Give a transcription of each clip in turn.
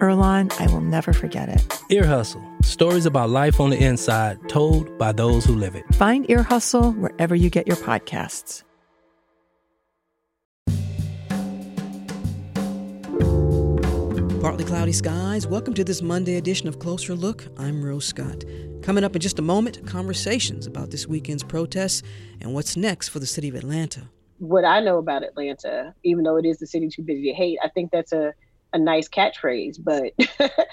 Earlonne, I will never forget it. Ear Hustle stories about life on the inside told by those who live it. Find Ear Hustle wherever you get your podcasts. Partly cloudy skies. Welcome to this Monday edition of Closer Look. I'm Rose Scott. Coming up in just a moment, conversations about this weekend's protests and what's next for the city of Atlanta. What I know about Atlanta, even though it is the city too busy to hate, I think that's a a nice catchphrase, but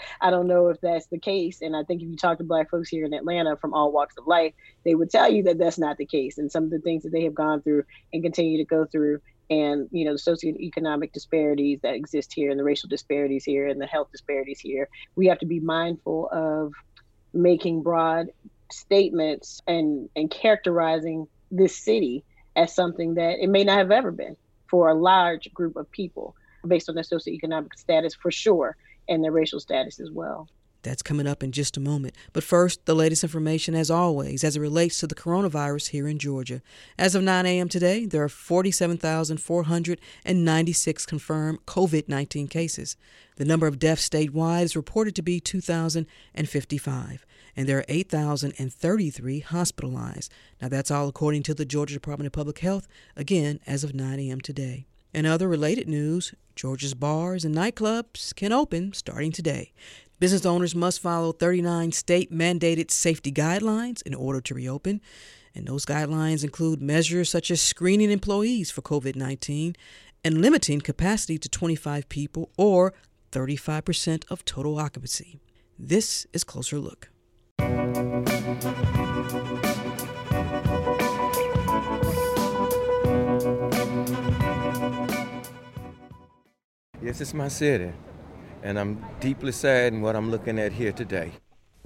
I don't know if that's the case. And I think if you talk to Black folks here in Atlanta from all walks of life, they would tell you that that's not the case. And some of the things that they have gone through and continue to go through, and you know the socioeconomic disparities that exist here, and the racial disparities here, and the health disparities here, we have to be mindful of making broad statements and and characterizing this city as something that it may not have ever been for a large group of people based on their socioeconomic status for sure and their racial status as well. That's coming up in just a moment. But first, the latest information, as always, as it relates to the coronavirus here in Georgia. As of 9 a.m. today, there are 47,496 confirmed COVID 19 cases. The number of deaths statewide is reported to be 2,055, and there are 8,033 hospitalized. Now, that's all according to the Georgia Department of Public Health, again, as of 9 a.m. today. In other related news, Georgia's bars and nightclubs can open starting today. Business owners must follow 39 state mandated safety guidelines in order to reopen. And those guidelines include measures such as screening employees for COVID 19 and limiting capacity to 25 people or 35% of total occupancy. This is Closer Look. Yes, is my city, and I'm deeply sad in what I'm looking at here today.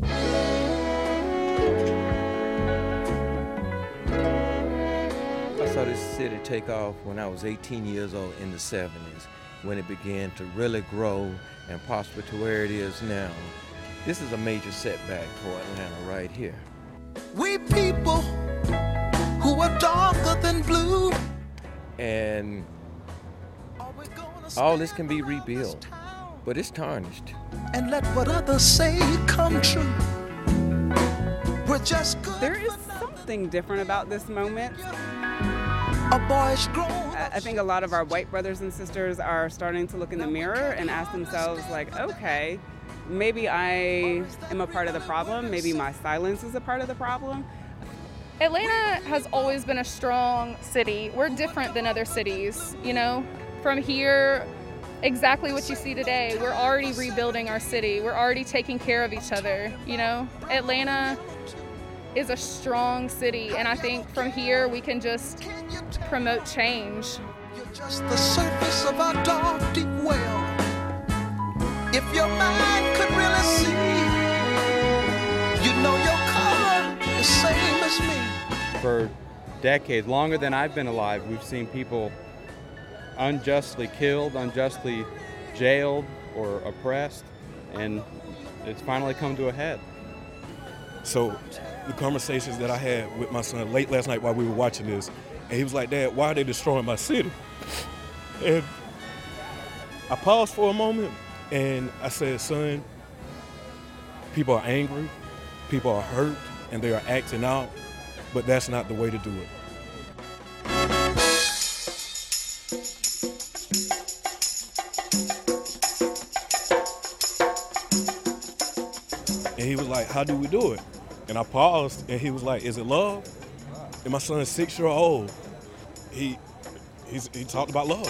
I saw this city take off when I was 18 years old in the 70s, when it began to really grow and prosper to where it is now. This is a major setback for Atlanta right here. We people who are darker than blue. And all this can be rebuilt, but it's tarnished. And let what others say come true. We're just good. There is something different about this moment. A boyish grown. I think a lot of our white brothers and sisters are starting to look in the mirror and ask themselves, like, okay, maybe I am a part of the problem. Maybe my silence is a part of the problem. Atlanta has always been a strong city. We're different than other cities, you know? From here exactly what you see today. We're already rebuilding our city. We're already taking care of each other. You know, Atlanta is a strong city, and I think from here we can just promote change. You're just the surface of a dark, deep well. If your mind could really see, you know your color the same as me. For decades, longer than I've been alive, we've seen people unjustly killed, unjustly jailed, or oppressed, and it's finally come to a head. So, the conversations that I had with my son late last night while we were watching this, and he was like, Dad, why are they destroying my city? And I paused for a moment and I said, Son, people are angry, people are hurt, and they are acting out, but that's not the way to do it. He was like, How do we do it? And I paused and he was like, Is it love? And my son's six year old, he he talked about love.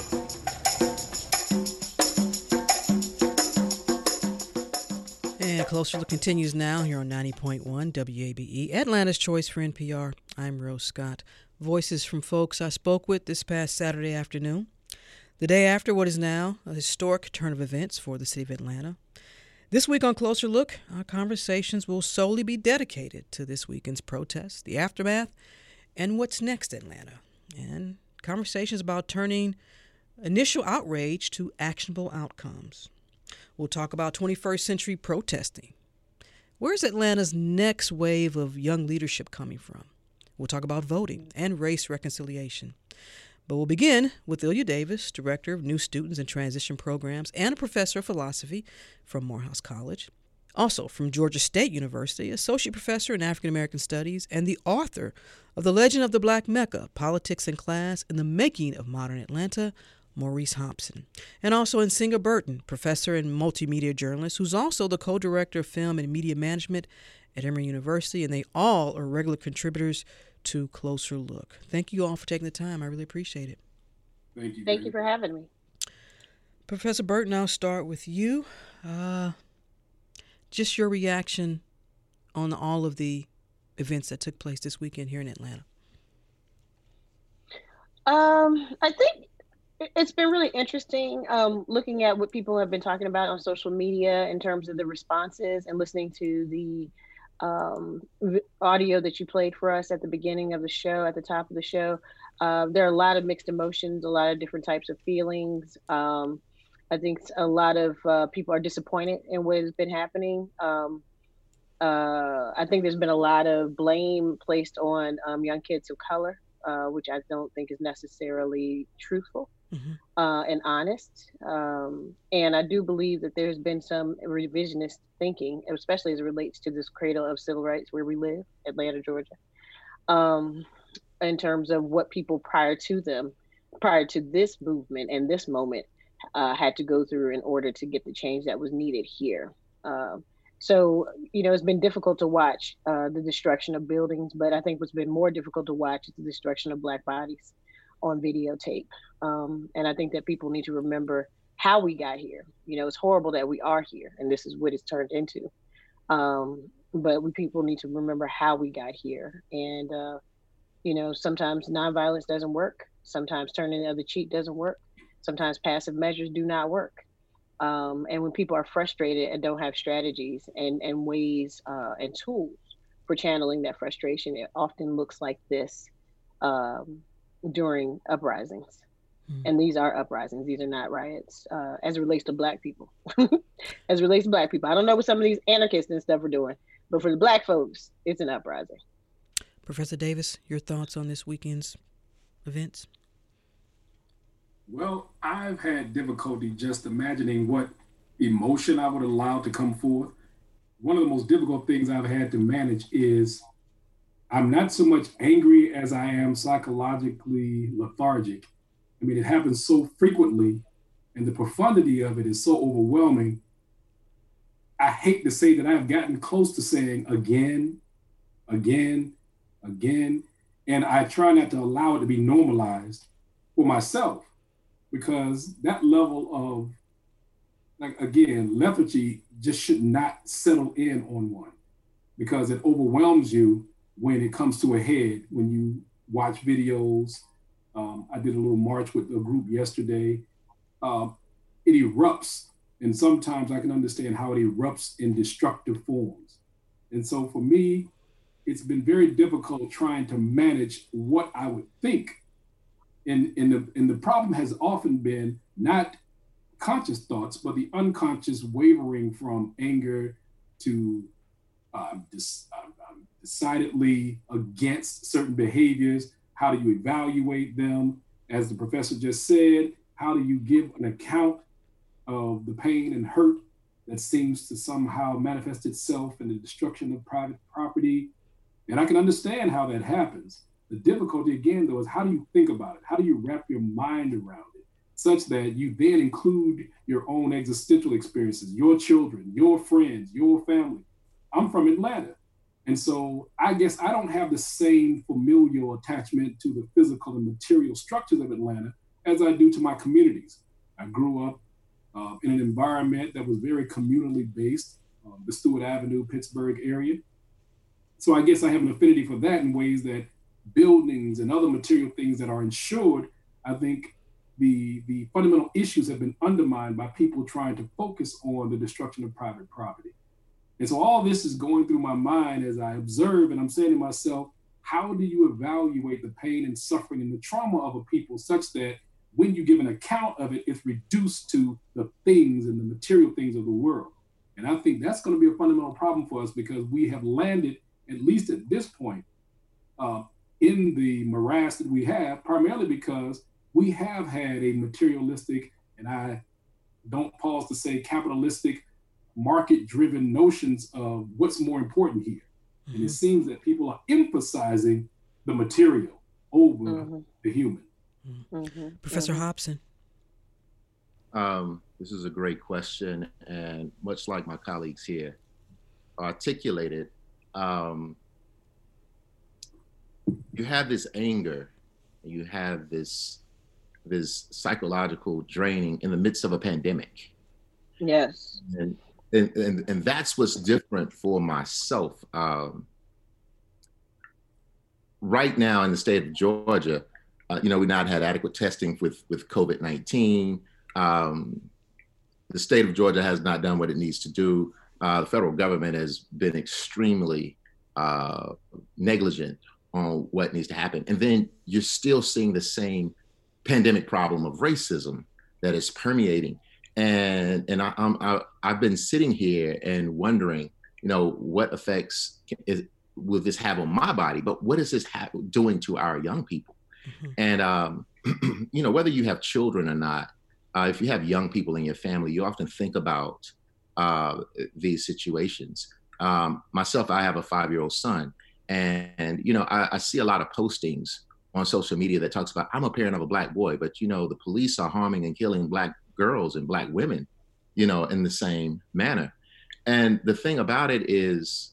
And Closer Look continues now here on 90.1 WABE, Atlanta's Choice for NPR. I'm Rose Scott. voices from folks I spoke with this past Saturday afternoon, the day after what is now a historic turn of events for the city of Atlanta. This week on Closer Look, our conversations will solely be dedicated to this weekend's protests, the aftermath, and what's next, Atlanta, and conversations about turning initial outrage to actionable outcomes. We'll talk about 21st century protesting. Where's Atlanta's next wave of young leadership coming from? We'll talk about voting and race reconciliation. But we'll begin with Ilya Davis, Director of New Students and Transition Programs and a professor of philosophy from Morehouse College. Also from Georgia State University, Associate Professor in African American Studies and the author of The Legend of the Black Mecca Politics and Class and the Making of Modern Atlanta, Maurice Hobson. And also Nsenga Burton, professor and multimedia journalist, who's also the co director of film and media management at Emory University, and they all are regular contributors to Closer Look. Thank you all for taking the time. I really appreciate it. Thank you. Thank you for having me. Professor Burton, I'll start with you. Uh, just your reaction on all of the events that took place this weekend here in Atlanta. Um, I think it's been really interesting um, looking at what people have been talking about on social media in terms of the responses and listening to the um, audio that you played for us at the beginning of the show, at the top of the show. Uh, there are a lot of mixed emotions, a lot of different types of feelings. Um, I think a lot of uh, people are disappointed in what has been happening. Um, uh, I think there's been a lot of blame placed on um, young kids of color, uh, which I don't think is necessarily truthful mm-hmm. uh, and honest. Um, and I do believe that there's been some revisionist thinking, especially as it relates to this cradle of civil rights where we live, Atlanta, Georgia, um, in terms of what people prior to them, prior to this movement and this moment, uh, had to go through in order to get the change that was needed here. Um, so, you know, it's been difficult to watch uh, the destruction of buildings, but I think what's been more difficult to watch is the destruction of Black bodies on videotape. Um, and I think that people need to remember how we got here. You know, it's horrible that we are here, and this is what it's turned into. Um, but we people need to remember how we got here. And, uh, you know, sometimes nonviolence doesn't work. Sometimes turning the other cheek doesn't work. Sometimes passive measures do not work. Um, and when people are frustrated and don't have strategies and, and ways uh, and tools for channeling that frustration, it often looks like this. Um, during uprisings. Mm-hmm. And these are uprisings. These are not riots uh, as it relates to black people. as it relates to black people. I don't know what some of these anarchists and stuff are doing, but for the black folks, it's an uprising. Professor Davis, your thoughts on this weekend's events? Well, I've had difficulty just imagining what emotion I would allow to come forth. One of the most difficult things I've had to manage is I'm not so much angry as I am psychologically lethargic. I mean, it happens so frequently, and the profundity of it is so overwhelming. I hate to say that I've gotten close to saying again, again, again, and I try not to allow it to be normalized for myself because that level of, like, again, lethargy just should not settle in on one because it overwhelms you when it comes to a head, when you watch videos. Um, I did a little march with a group yesterday. Um, it erupts, and sometimes I can understand how it erupts in destructive forms. And so for me, it's been very difficult trying to manage what I would think. And, and, the, and the problem has often been not conscious thoughts, but the unconscious wavering from anger to uh, dis, uh, decidedly against certain behaviors? How do you evaluate them? As the professor just said, how do you give an account of the pain and hurt that seems to somehow manifest itself in the destruction of private property? And I can understand how that happens. The difficulty, again, though, is how do you think about it? How do you wrap your mind around it such that you then include your own existential experiences, your children, your friends, your family? I'm from Atlanta. And so I guess I don't have the same familial attachment to the physical and material structures of Atlanta as I do to my communities. I grew up uh, in an environment that was very communally based, uh, the Stewart Avenue, Pittsburgh area. So I guess I have an affinity for that in ways that buildings and other material things that are insured, I think the the fundamental issues have been undermined by people trying to focus on the destruction of private property. And so all this is going through my mind as I observe, and I'm saying to myself, how do you evaluate the pain and suffering and the trauma of a people such that when you give an account of it, it's reduced to the things and the material things of the world? And I think that's going to be a fundamental problem for us because we have landed, at least at this point, uh, in the morass that we have, primarily because we have had a materialistic, and I don't pause to say capitalistic, market driven notions of what's more important here. Mm-hmm. And it mm-hmm. seems that people are emphasizing the material over mm-hmm. the human. Mm-hmm. Professor mm-hmm. Hobson. Um, this is a great question. And much like my colleagues here articulated, um, you have this anger, you have this this psychological draining in the midst of a pandemic. Yes. And and and, and that's what's different for myself. Um, right now in the state of Georgia, uh, you know, we've not had adequate testing with with COVID nineteen. Um, the state of Georgia has not done what it needs to do. Uh, the federal government has been extremely uh, negligent on what needs to happen. And then you're still seeing the same pandemic problem of racism that is permeating. And and I, I'm I, I've been sitting here and wondering, you know, what effects is, will this have on my body? But what is this ha- doing to our young people? Mm-hmm. And um, you know, whether you have children or not, uh, if you have young people in your family, you often think about uh, these situations. Um, myself, I have a five-year-old son, and, you know, I, I see a lot of postings on social media that talks about I'm a parent of a black boy, but you know, the police are harming and killing black girls and black women, you know, in the same manner. And the thing about it is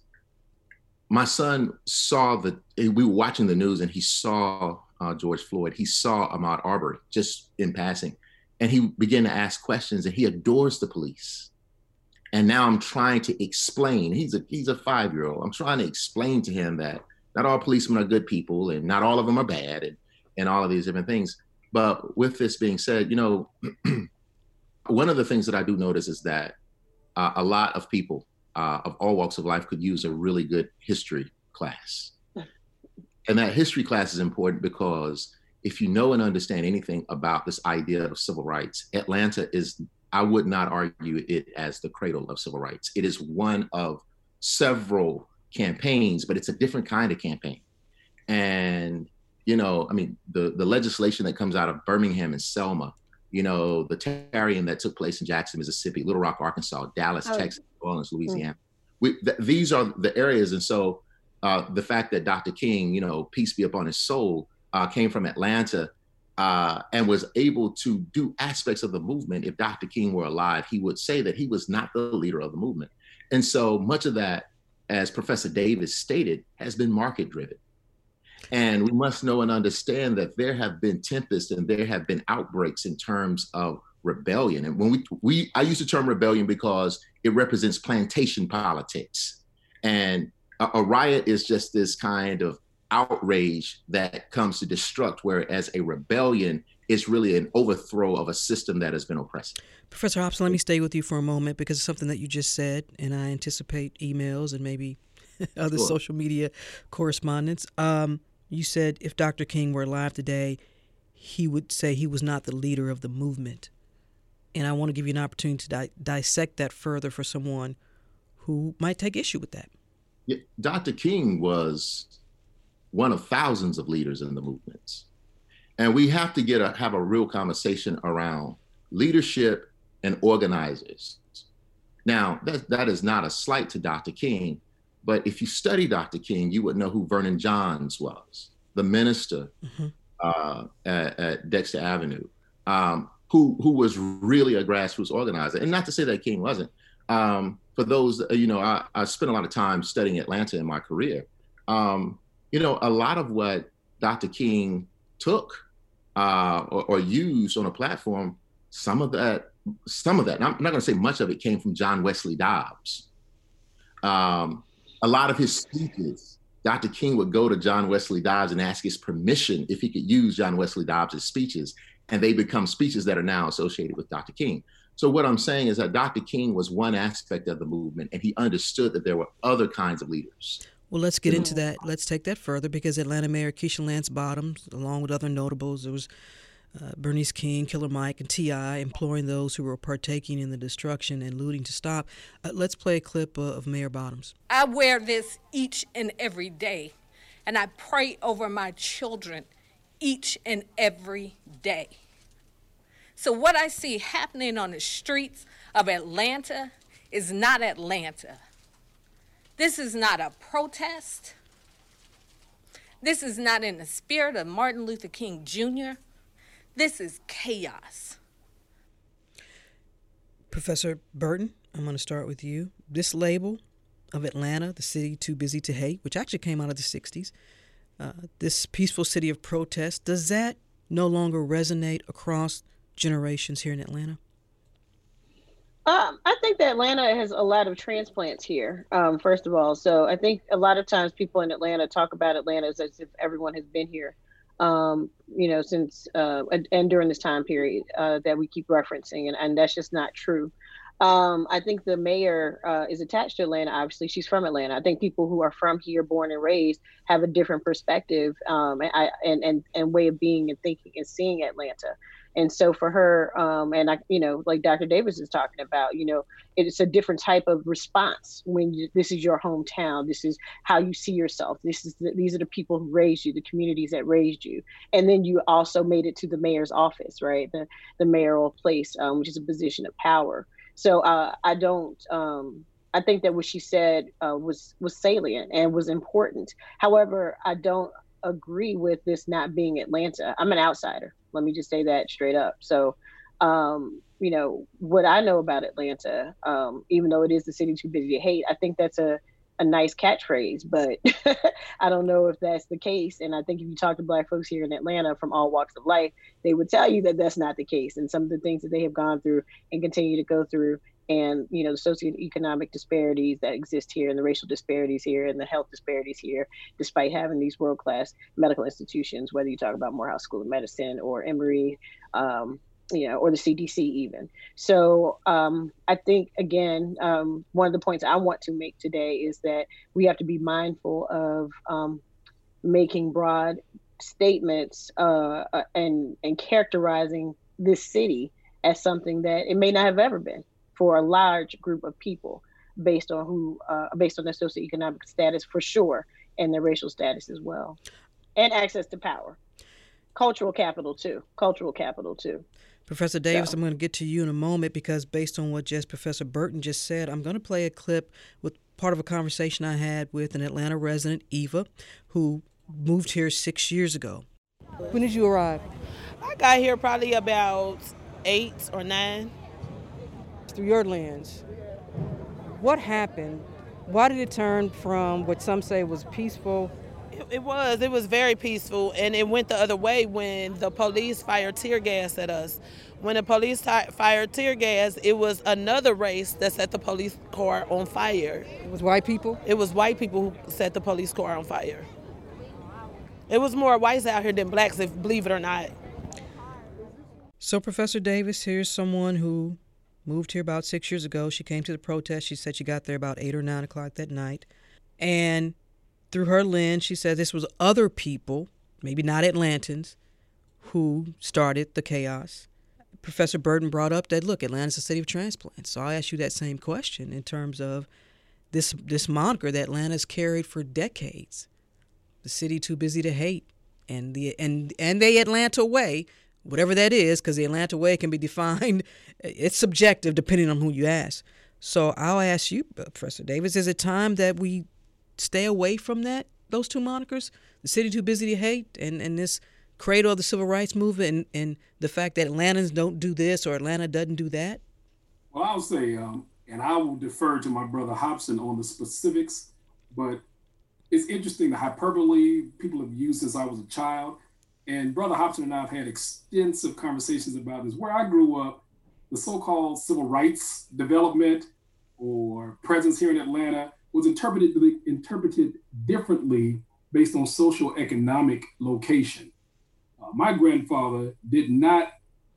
my son saw the we were watching the news and he saw uh, George Floyd. He saw Ahmaud Arbery just in passing, and he began to ask questions. And he adores the police and now I'm trying to explain. He's a he's a five year old. I'm trying to explain to him that not all policemen are good people, and not all of them are bad, and and all of these different things. But with this being said, you know, one of the things that I do notice is that uh, a lot of people uh, of all walks of life could use a really good history class, and that history class is important because if you know and understand anything about this idea of civil rights, Atlanta is I would not argue it as the cradle of civil rights. It is one of several campaigns, but it's a different kind of campaign. And you know, I mean, the the legislation that comes out of Birmingham and Selma, you know, the Tarian that took place in Jackson, Mississippi, Little Rock, Arkansas, Dallas, oh. Texas, New Orleans, Louisiana. Mm-hmm. We, th- these are the areas, and so uh, the fact that Dr. King, you know, peace be upon his soul, uh, came from Atlanta uh, and was able to do aspects of the movement. If Dr. King were alive, he would say that he was not the leader of the movement. And so much of that, as Professor Davis stated, has been market driven. And we must know and understand that there have been tempests and there have been outbreaks in terms of rebellion. And when we, we I use the term rebellion because it represents plantation politics. And a, a riot is just this kind of outrage that comes to destruct, whereas a rebellion is really an overthrow of a system that has been oppressive. Professor Hobson, let me stay with you for a moment because it's something that you just said, and I anticipate emails and maybe other sure. social media correspondence. Um, you said if Dr. King were alive today, he would say he was not the leader of the movement. And I want to give you an opportunity to di- dissect that further for someone who might take issue with that. Yeah, Dr. King was one of thousands of leaders in the movements. And we have to get a, have a real conversation around leadership and organizers. Now, that, that is not a slight to Dr. King, but if you study Dr. King, you would know who Vernon Johns was, the minister mm-hmm. uh, at, at, Dexter Avenue, um, who, who was really a grassroots organizer. And not to say that King wasn't. Um, for those, you know, I, I spent a lot of time studying Atlanta in my career. Um, you know, a lot of what Dr. King took uh, or, or, used on a platform, some of that, some of that, I'm not going to say much of it came from John Wesley Dobbs. Um, a lot of his speeches Dr. King would go to John Wesley Dobbs and ask his permission if he could use John Wesley Dobbs' speeches, and they become speeches that are now associated with Dr. King. So what I'm saying is that Dr. King was one aspect of the movement, and he understood that there were other kinds of leaders. Well, let's get into that. Let's take that further because Atlanta Mayor Keisha Lance Bottoms, along with other notables, there was uh, Bernice King, Killer Mike, and T.I. imploring those who were partaking in the destruction and looting to stop. Uh, let's play a clip uh, of Mayor Bottoms. I wear this each and every day, and I pray over my children each and every day. So, what I see happening on the streets of Atlanta is not Atlanta. This is not a protest. This is not in the spirit of Martin Luther King Jr. This is chaos. Professor Burton, I'm going to start with you. This label of Atlanta, the city too busy to hate, which actually came out of the 60s, uh, this peaceful city of protest, does that no longer resonate across generations here in Atlanta? Um, I think that Atlanta has a lot of transplants here, um, first of all. So I think a lot of times people in Atlanta talk about Atlanta as if everyone has been here, um, you know, since uh, and, during this time period uh, that we keep referencing, and, and that's just not true. Um, I think the mayor uh, is attached to Atlanta. Obviously, she's from Atlanta. I think people who are from here, born and raised, have a different perspective um, and, and, and and way of being and thinking and seeing Atlanta. And so for her, um, and I, you know, like Dr. Davis is talking about, you know, it's a different type of response when you, this is your hometown. This is how you see yourself. This is the, these are the people who raised you, the communities that raised you, and then you also made it to the mayor's office, right? The the mayoral place, um, which is a position of power. So uh, I don't. Um, I think that what she said uh, was was salient and was important. However, I don't agree with this not being Atlanta. I'm an outsider. Let me just say that straight up. So, um, you know, what I know about Atlanta, um, even though it is the city too busy to hate, I think that's a, a nice catchphrase, but I don't know if that's the case. And I think if you talk to Black folks here in Atlanta from all walks of life, they would tell you that that's not the case. And some of the things that they have gone through and continue to go through and you know the socioeconomic disparities that exist here and the racial disparities here and the health disparities here despite having these world-class medical institutions whether you talk about morehouse school of medicine or emory um, you know or the cdc even. So um, i think again um, one of the points i want to make today is that we have to be mindful of um, making broad statements uh, uh, and and characterizing this city as something that it may not have ever been for a large group of people based on who uh, based on their socioeconomic status for sure and their racial status as well. And access to power. Cultural capital too. Cultural capital too. Professor davis so. i'm going to get to you in a moment because based on what just professor burton just said i'm going to play a clip with part of a conversation i had with an atlanta resident eva who moved here six years ago. When did you arrive? I got here probably about eight or nine through your lens, what happened? Why did it turn from what some say was peaceful? It, it was. It was very peaceful, and it went the other way when the police fired tear gas at us. When the police t- fired tear gas, it was another race that set the police car on fire. It was white people? It was white people who set the police car on fire. It was more whites out here than blacks, if believe it or not. So, Professor Davis, here's someone who moved here about six years ago. She came to the protest. She said she got there about eight or nine o'clock that night. And through her lens, she said this was other people, maybe not Atlantans, who started the chaos. Professor Burton brought up that look, Atlanta's a city of transplants. So I ask you that same question in terms of this this moniker that Atlanta's carried for decades. The city too busy to hate. And the and and they Atlanta way whatever that is, because the Atlanta way can be defined, it's subjective depending on who you ask. So I'll ask you, Professor Davis, is it time that we stay away from that, those two monikers, the city too busy to hate, and, and this cradle of the civil rights movement, and, and the fact that Atlantans don't do this or Atlanta doesn't do that? Well, I'll say, um, and I will defer to my brother Hobson on the specifics, but it's interesting the hyperbole people have used since I was a child and Brother Hobson and I have had extensive conversations about this. Where I grew up, the so called civil rights development or presence here in Atlanta was interpreted interpreted differently based on social economic location. Uh, my grandfather did not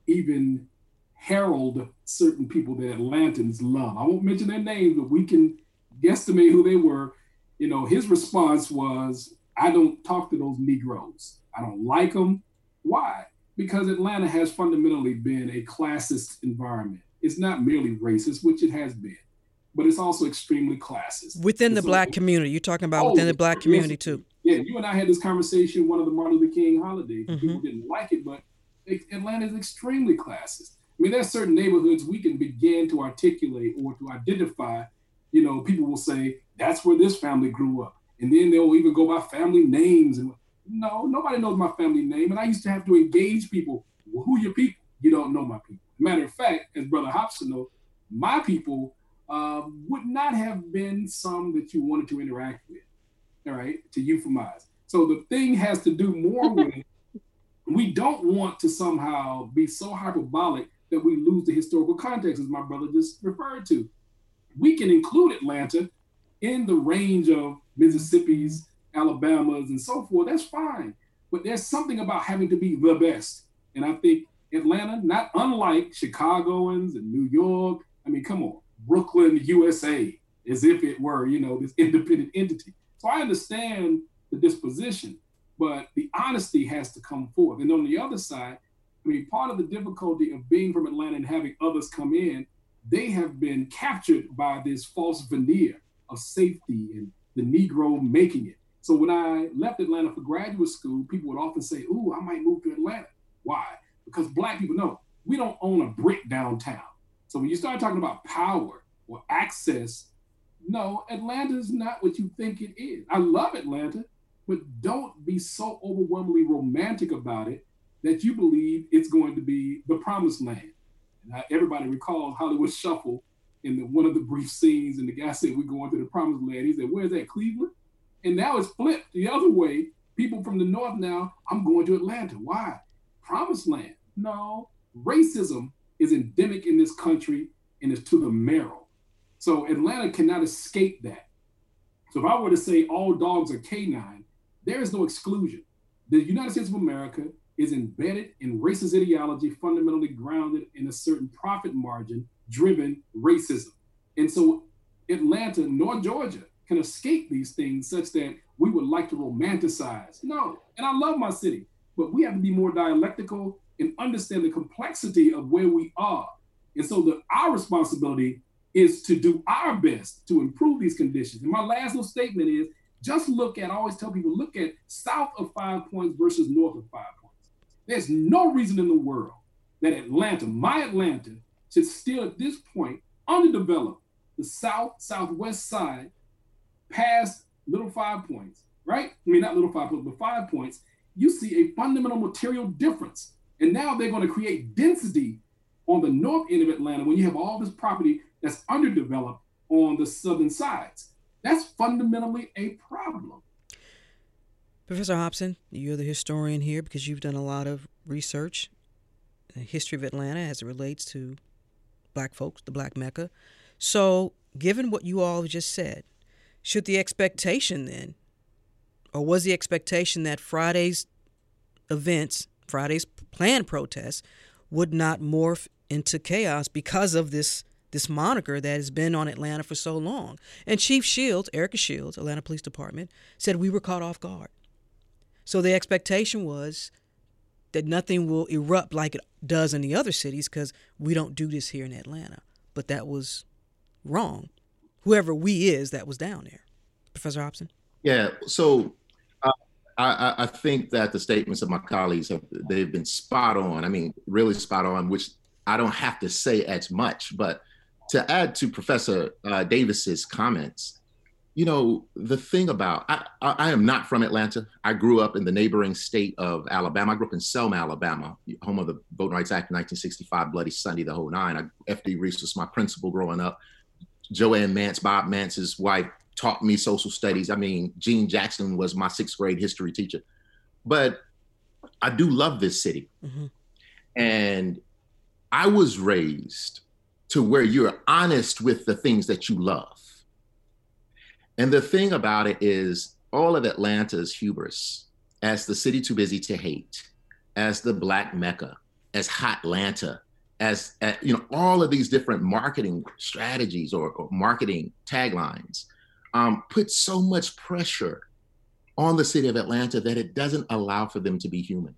even herald certain people that Atlantans love. I won't mention their names, but we can guesstimate who they were. You know, his response was, I don't talk to those Negroes. I don't like them. Why? Because Atlanta has fundamentally been a classist environment. It's not merely racist, which it has been, but it's also extremely classist. Within the so, black community, you're talking about oh, within the black community yes, too. Yeah, you and I had this conversation one of the Martin Luther King holidays. Mm-hmm. People didn't like it, but Atlanta is extremely classist. I mean, there's certain neighborhoods we can begin to articulate or to identify. You know, people will say that's where this family grew up, and then they'll even go by family names. And no, nobody knows my family name, and I used to have to engage people. Well, who your people? You don't know my people. Matter of fact, as Brother Hobson knows, my people uh, would not have been some that you wanted to interact with. All right, to euphemize. So the thing has to do more with we don't want to somehow be so hyperbolic that we lose the historical context, as my brother just referred to. We can include Atlanta in the range of Mississippi's, Alabama's, and so forth. That's fine. But there's something about having to be the best. And I think Atlanta, not unlike Chicagoans and New York, I mean, come on, Brooklyn, USA, as if it were, you know, this independent entity. So I understand the disposition, but the honesty has to come forth. And on the other side, I mean, part of the difficulty of being from Atlanta and having others come in, they have been captured by this false veneer of safety and the Negro making it. So when I left Atlanta for graduate school, people would often say, Ooh, I might move to Atlanta. Why? Because Black people know we don't own a brick downtown. So when you start talking about power or access, no, Atlanta is not what you think it is. I love Atlanta but don't be so overwhelmingly romantic about it that you believe it's going to be the promised land. And everybody recalls Hollywood Shuffle in the, one of the brief scenes, and the guy said, We're going to the promised land. He said, Where's that, Cleveland? And now it's flipped the other way. People from the north now, I'm going to Atlanta. Why? Promised land. No, racism is endemic in this country and it's to the marrow. So Atlanta cannot escape that. So if I were to say all dogs are canine, there is no exclusion. The United States of America is embedded in racist ideology, fundamentally grounded in a certain profit margin driven racism. And so Atlanta nor Georgia can escape these things such that we would like to romanticize. No, and I love my city, but we have to be more dialectical and understand the complexity of where we are. And so the, our responsibility is to do our best to improve these conditions. And my last little statement is just look at, I always tell people, look at south of five points versus north of five points. There's no reason in the world that Atlanta, my Atlanta, should still at this point underdevelop the south, southwest side past little five points, right? I mean, not little five points, but five points. You see a fundamental material difference. And now they're going to create density on the north end of Atlanta when you have all this property that's underdeveloped on the southern sides. That's fundamentally a problem. Professor Hobson, you're the historian here because you've done a lot of research history of Atlanta as it relates to black folks, the black Mecca. So, given what you all just said, should the expectation then, or was the expectation that Friday's events, Friday's planned protests, would not morph into chaos because of this this moniker that has been on Atlanta for so long. And Chief Shields, Erika Shields, Atlanta Police Department, said we were caught off guard. So the expectation was that nothing will erupt like it does in the other cities because we don't do this here in Atlanta. But that was wrong. Whoever we is that was down there. Professor Hobson? Yeah. So uh, I, I think that the statements of my colleagues have they've been spot on. I mean, really spot on, which I don't have to say as much, but to add to Professor uh, Davis's comments, you know, the thing about I, I, am not from Atlanta. I grew up in the neighboring state of Alabama. I grew up in Selma, Alabama, home of the Voting Rights Act of 1965, Bloody Sunday, the whole nine. I, F.D. Reese was my principal growing up. Joanne Mants, Bob Mants's wife, taught me social studies. I mean, Gene Jackson was my sixth grade history teacher. But I do love this city. Mm-hmm. And I was raised to where you're honest with the things that you love. And the thing about it is, all of Atlanta's hubris as the city too busy to hate, as the Black Mecca, as Hot Atlanta, as, as you know, all of these different marketing strategies or, or marketing taglines um, put so much pressure on the city of Atlanta that it doesn't allow for them to be human.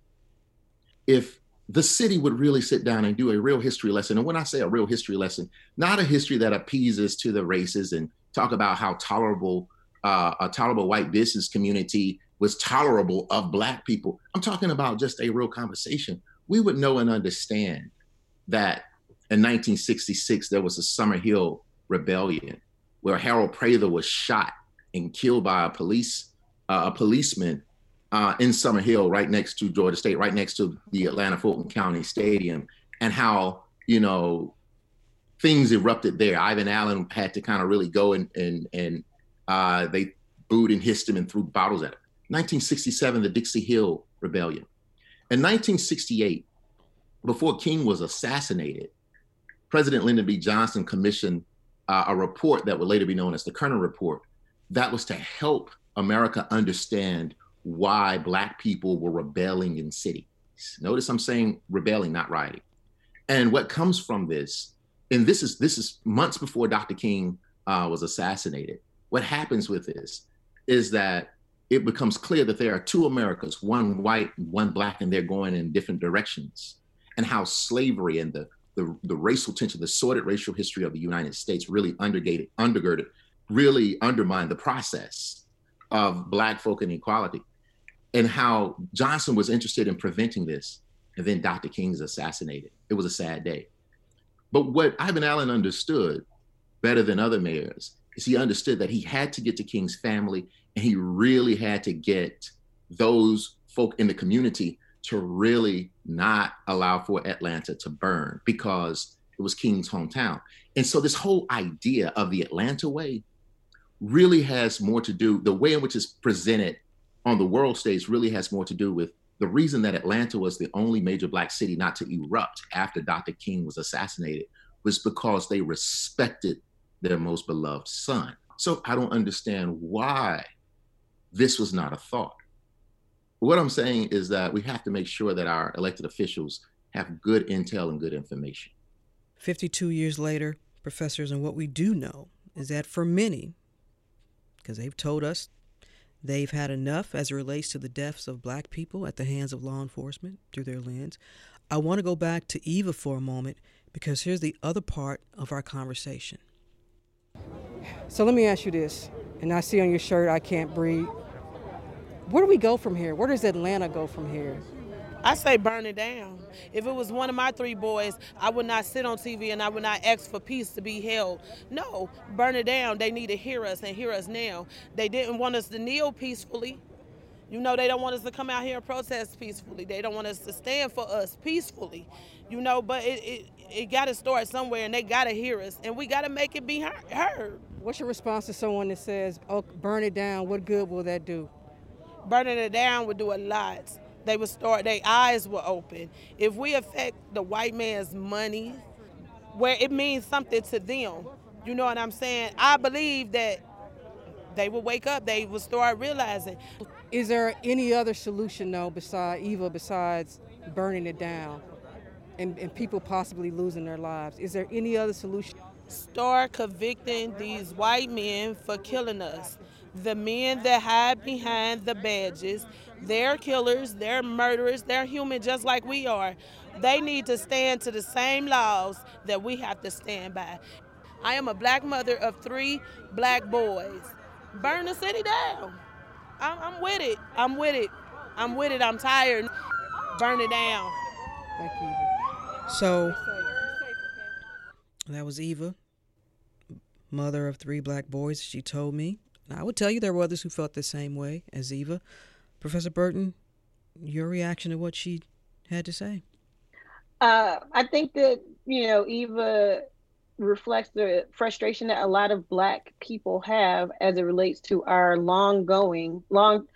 If the city would really sit down and do a real history lesson, and when I say a real history lesson, not a history that appeases to the races and talk about how tolerable uh, a tolerable white business community was tolerable of black people. I'm talking about just a real conversation. We would know and understand that in 1966 there was a Summerhill rebellion where Harold Prather was shot and killed by a police uh, a policeman uh, in Summerhill, right next to Georgia State, right next to the Atlanta Fulton County Stadium, and how you know things erupted there. Ivan Allen had to kind of really go and and and uh, they booed and hissed him and threw bottles at him. 1967, the Dixie Hill Rebellion. In 1968, before King was assassinated, President Lyndon B. Johnson commissioned uh, a report that would later be known as the Kerner Report that was to help America understand why Black people were rebelling in cities. Notice I'm saying rebelling, not rioting. And what comes from this, and this is this is months before Dr. King uh, was assassinated. What happens with this is that it becomes clear that there are two Americas, one white, one black, and they're going in different directions. And how slavery and the the, the racial tension, the sordid racial history of the United States really undergated, undergirded, really undermined the process of black folk and equality. And how Johnson was interested in preventing this. And then Dr. King is assassinated. It was a sad day. But what Ivan Allen understood better than other mayors is he understood that he had to get to King's family and he really had to get those folk in the community to really not allow for Atlanta to burn because it was King's hometown. And so this whole idea of the Atlanta way really has more to do, the way in which it's presented on the world stage really has more to do with the reason that Atlanta was the only major black city not to erupt after Dr. King was assassinated was because they respected their most beloved son. So I don't understand why this was not a thought. What I'm saying is that we have to make sure that our elected officials have good intel and good information. 52 years later, professors, and what we do know is that for many, because they've told us they've had enough as it relates to the deaths of black people at the hands of law enforcement through their lens. I want to go back to Eva for a moment because here's the other part of our conversation. So let me ask you this, and I see on your shirt, I can't breathe. Where do we go from here? Where does Atlanta go from here? I say burn it down. If it was one of my three boys, I would not sit on TV and I would not ask for peace to be held. No, burn it down. They need to hear us and hear us now. They didn't want us to kneel peacefully. You know, they don't want us to come out here and protest peacefully. They don't want us to stand for us peacefully. You know, but it, it, it got to start somewhere and they got to hear us and we got to make it be heard. What's your response to someone that says, oh, burn it down? What good will that do? Burning it down would do a lot. They would start their eyes were open. If we affect the white man's money where it means something to them. You know what i'm saying? I believe that they will wake up they will start realizing. Is there any other solution though besides eva besides burning it down and, and people possibly losing their lives? Is there any other solution? Start convicting these white men for killing us the men that hide behind the badges they're killers, they're murderers, they're human just like we are. They need to stand to the same laws that we have to stand by. I am a black mother of three black boys. Burn the city down. I'm, I'm with it. I'm with it. I'm with it. I'm tired. Burn it down. Thank you. So that was Eva, mother of three black boys. She told me. I would tell you there were others who felt the same way as Eva. Professor Burton, your reaction to what she had to say? Uh, I think that, you know, Eva reflects the frustration that a lot of black people have as it relates to our long going long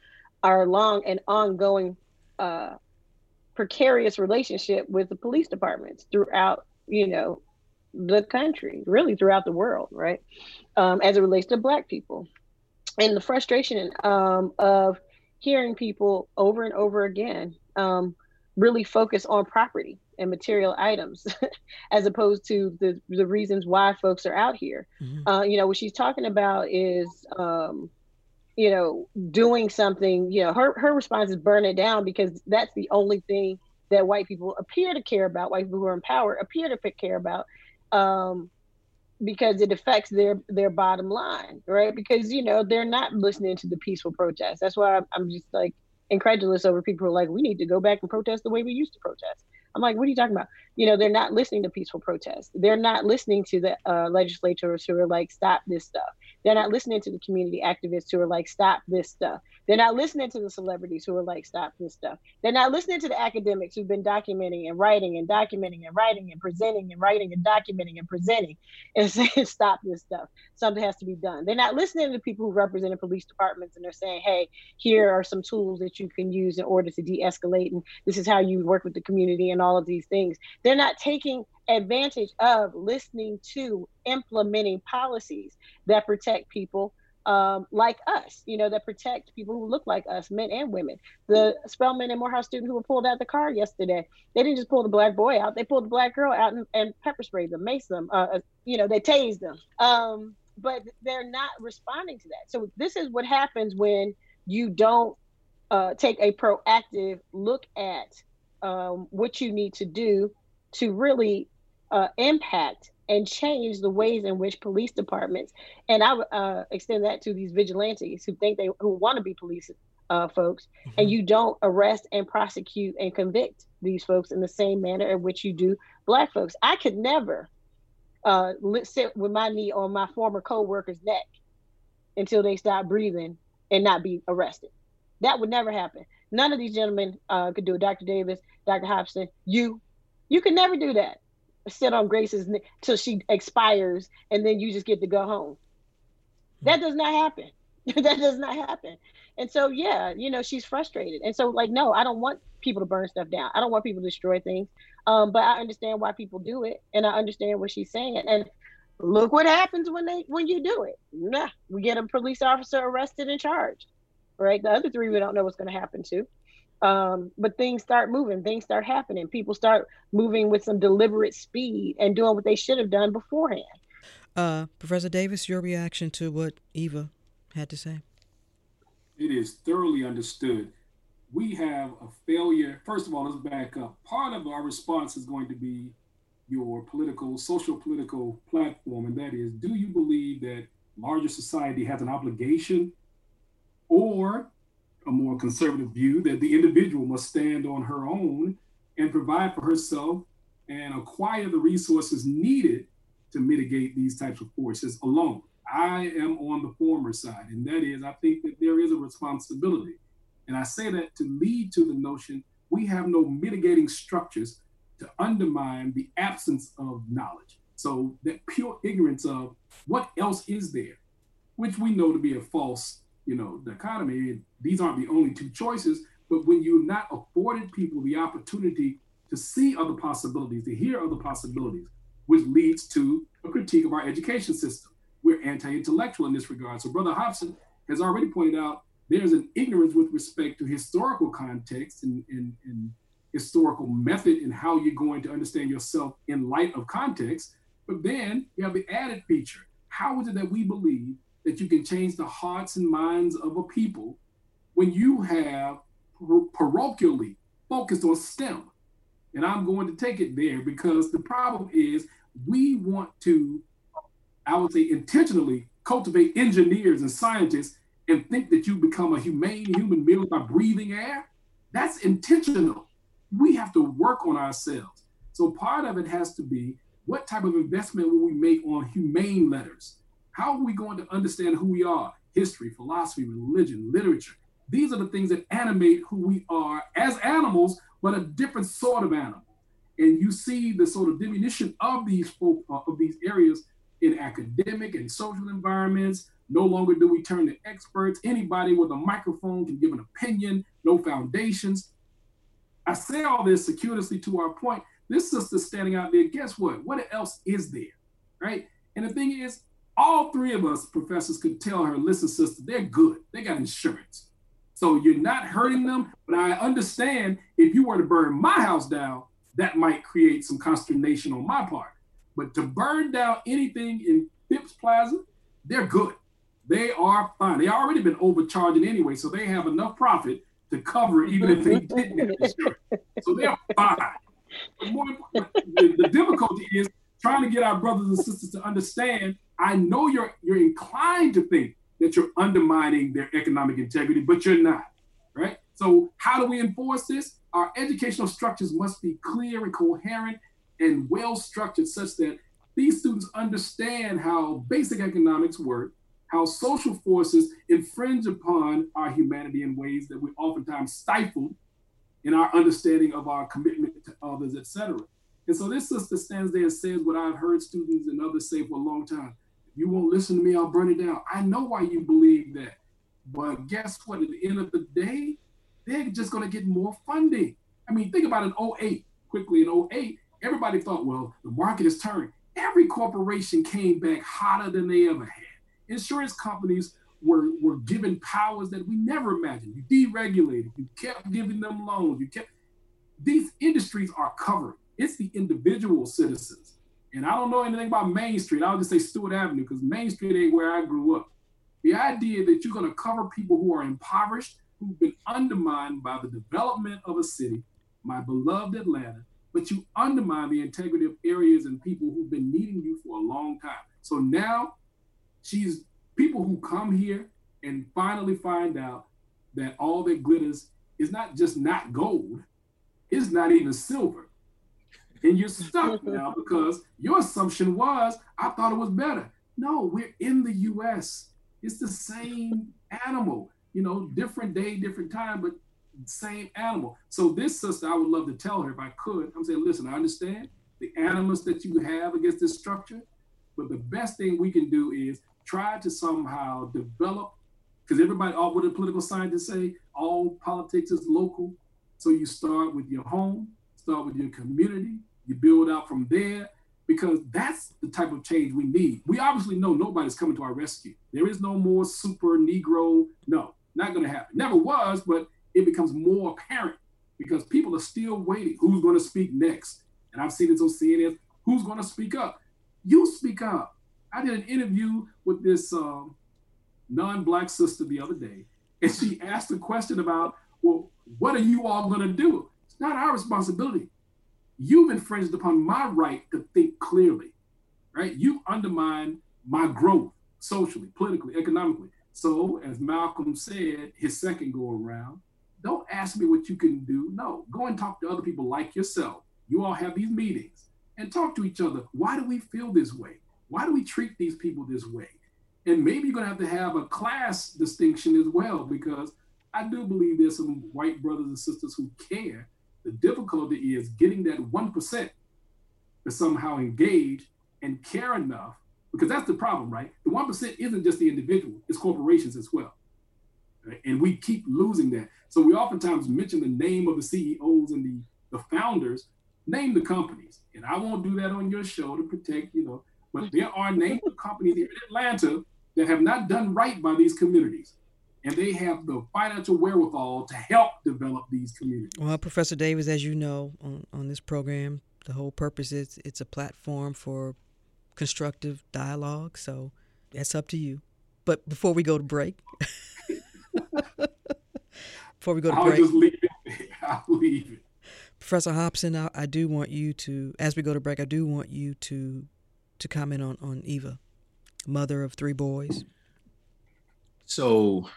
our long and ongoing uh, precarious relationship with the police departments throughout you know the country really throughout the world right um, as it relates to black people and the frustration um, of hearing people over and over again um, really focus on property and material items as opposed to the, the reasons why folks are out here. Mm-hmm. Uh, you know, what she's talking about is, um, you know, doing something, you know, her, her response is burn it down because that's the only thing that white people appear to care about, white people who are in power appear to care about. Um, because it affects their their bottom line, right? Because you know they're not listening to the peaceful protests. That's why I'm, I'm just like incredulous over people who are like, we need to go back and protest the way we used to protest. I'm like, what are you talking about? You know, they're not listening to peaceful protests. They're not listening to the uh, legislators who are like, stop this stuff. They're not listening to the community activists who are like, stop this stuff. They're not listening to the celebrities who are like, stop this stuff. They're not listening to the academics who've been documenting and writing and documenting and writing and presenting and writing and documenting and presenting and saying, stop this stuff. Something has to be done. They're not listening to people who represent the police departments and they're saying, hey, here are some tools that you can use in order to de escalate. And this is how you work with the community and all of these things. They're not taking advantage of listening to implementing policies that protect people um, like us, you know, that protect people who look like us, men and women. The Spelman and Morehouse student who were pulled out the car yesterday, they didn't just pull the black boy out; they pulled the black girl out and, and pepper sprayed them, maced them, uh, uh, you know, they tased them. Um, but they're not responding to that. So this is what happens when you don't uh, take a proactive look at um, what you need to do to really uh, impact and change the ways in which police departments and I would uh, extend that to these vigilantes who think they who want to be police uh, folks, mm-hmm. and you don't arrest and prosecute and convict these folks in the same manner in which you do black folks. I could never uh, sit with my knee on my former co-worker's neck until they stop breathing and not be arrested. That would never happen. None of these gentlemen uh, could do it. Dr. Davis, Dr. Hobson, you, you could never do that sit on Grace's till she expires, and then you just get to go home. That does not happen. that does not happen. And so, yeah, you know, she's frustrated. And so, like, no, I don't want people to burn stuff down. I don't want people to destroy things. Um, but I understand why people do it, and I understand what she's saying. And look what happens when they when you do it. Nah, we get a police officer arrested and charged. Right. The other three we don't know what's going to happen to um, but things start moving things start happening. People start moving with some deliberate speed and doing what they should have done beforehand. Uh, professor davis your reaction to what eva had to say? It is thoroughly understood. We have a failure. First of all let's back up. Part of our response is going to be your political social political platform and that is do you believe that larger society has an obligation or a more conservative view that the individual must stand on her own and provide for herself and acquire the resources needed to mitigate these types of forces alone. I am on the former side, and that is, I think that there is a responsibility. And I say that to lead to the notion we have no mitigating structures to undermine the absence of knowledge. So that pure ignorance of what else is there, which we know to be a false you know, dichotomy. These aren't the only two choices, but when you're not afforded people the opportunity to see other possibilities, to hear other possibilities, which leads to a critique of our education system. We're anti-intellectual in this regard. So Brother Hobson has already pointed out there's an ignorance with respect to historical context and, and, and historical method and how you're going to understand yourself in light of context. But then you have the added feature. How is it that we believe that you can change the hearts and minds of a people when you have parochially focused on STEM. And I'm going to take it there because the problem is we want to, I would say, intentionally cultivate engineers and scientists and think that you become a humane human being by breathing air. That's intentional. We have to work on ourselves. So part of it has to be what type of investment will we make on humane letters? How are we going to understand who we are? History, philosophy, religion, literature. These are the things that animate who we are as animals, but a different sort of animal. And you see the sort of diminution of these folk, uh, of these areas in academic and social environments. No longer do we turn to experts. Anybody with a microphone can give an opinion, no foundations. I say all this circuitously to our point. This sister standing out there, guess what? What else is there? Right? And the thing is, all three of us professors could tell her, listen, sister, they're good. They got insurance. So you're not hurting them. But I understand if you were to burn my house down, that might create some consternation on my part. But to burn down anything in Phipps Plaza, they're good. They are fine. They already been overcharging anyway, so they have enough profit to cover it, even if they didn't have insurance. So they're fine. But more the, the difficulty is trying to get our brothers and sisters to understand. I know you're you're inclined to think that you're undermining their economic integrity, but you're not, right? So how do we enforce this? Our educational structures must be clear and coherent and well structured such that these students understand how basic economics work, how social forces infringe upon our humanity in ways that we oftentimes stifle in our understanding of our commitment to others, etc. And so this sister stands there and says what I've heard students and others say for a long time. You won't listen to me, I'll burn it down. I know why you believe that. But guess what? At the end of the day, they're just going to get more funding. I mean, think about in 08, quickly in 08, everybody thought, well, the market is turning. Every corporation came back hotter than they ever had. Insurance companies were, were given powers that we never imagined. You deregulated, you kept giving them loans, you kept these industries are covered. It's the individual citizens. And I don't know anything about Main Street. I'll just say Stewart Avenue because Main Street ain't where I grew up. The idea that you're going to cover people who are impoverished, who've been undermined by the development of a city, my beloved Atlanta, but you undermine the integrity of areas and people who've been needing you for a long time. So now she's people who come here and finally find out that all that glitters is not just not gold, it's not even silver. And you're stuck now because your assumption was, I thought it was better. No, we're in the US. It's the same animal, you know, different day, different time, but same animal. So this sister, I would love to tell her if I could. I'm saying, listen, I understand the animus that you have against this structure, but the best thing we can do is try to somehow develop, because everybody, all what the political scientists say, all politics is local. So you start with your home, start with your community, you build out from there, because that's the type of change we need. We obviously know nobody's coming to our rescue. There is no more super Negro. No, not going to happen. Never was, but it becomes more apparent because people are still waiting. Who's going to speak next? And I've seen it on CNN. Who's going to speak up? You speak up. I did an interview with this um, non-black sister the other day, and she asked a question about, well, what are you all going to do? It's not our responsibility. You've infringed upon my right to think clearly, right? You undermine my growth socially, politically, economically. So, as Malcolm said, his second go around, don't ask me what you can do. No, go and talk to other people like yourself. You all have these meetings and talk to each other. Why do we feel this way? Why do we treat these people this way? And maybe you're going to have to have a class distinction as well, because I do believe there's some white brothers and sisters who care. The difficulty is getting that 1% to somehow engage and care enough, because that's the problem, right? The 1% isn't just the individual, it's corporations as well. Right? And we keep losing that. So we oftentimes mention the name of the CEOs and the, the founders, name the companies. And I won't do that on your show to protect, you know, but there are named companies here in Atlanta that have not done right by these communities. And they have the financial wherewithal to help develop these communities. Well, Professor Davis, as you know, on, on this program, the whole purpose is it's a platform for constructive dialogue. So that's up to you. But before we go to break, before we go to I'll break, just leave it. I'll leave it. Professor Hobson, I, I do want you to, as we go to break, I do want you to to comment on on Eva, mother of three boys. So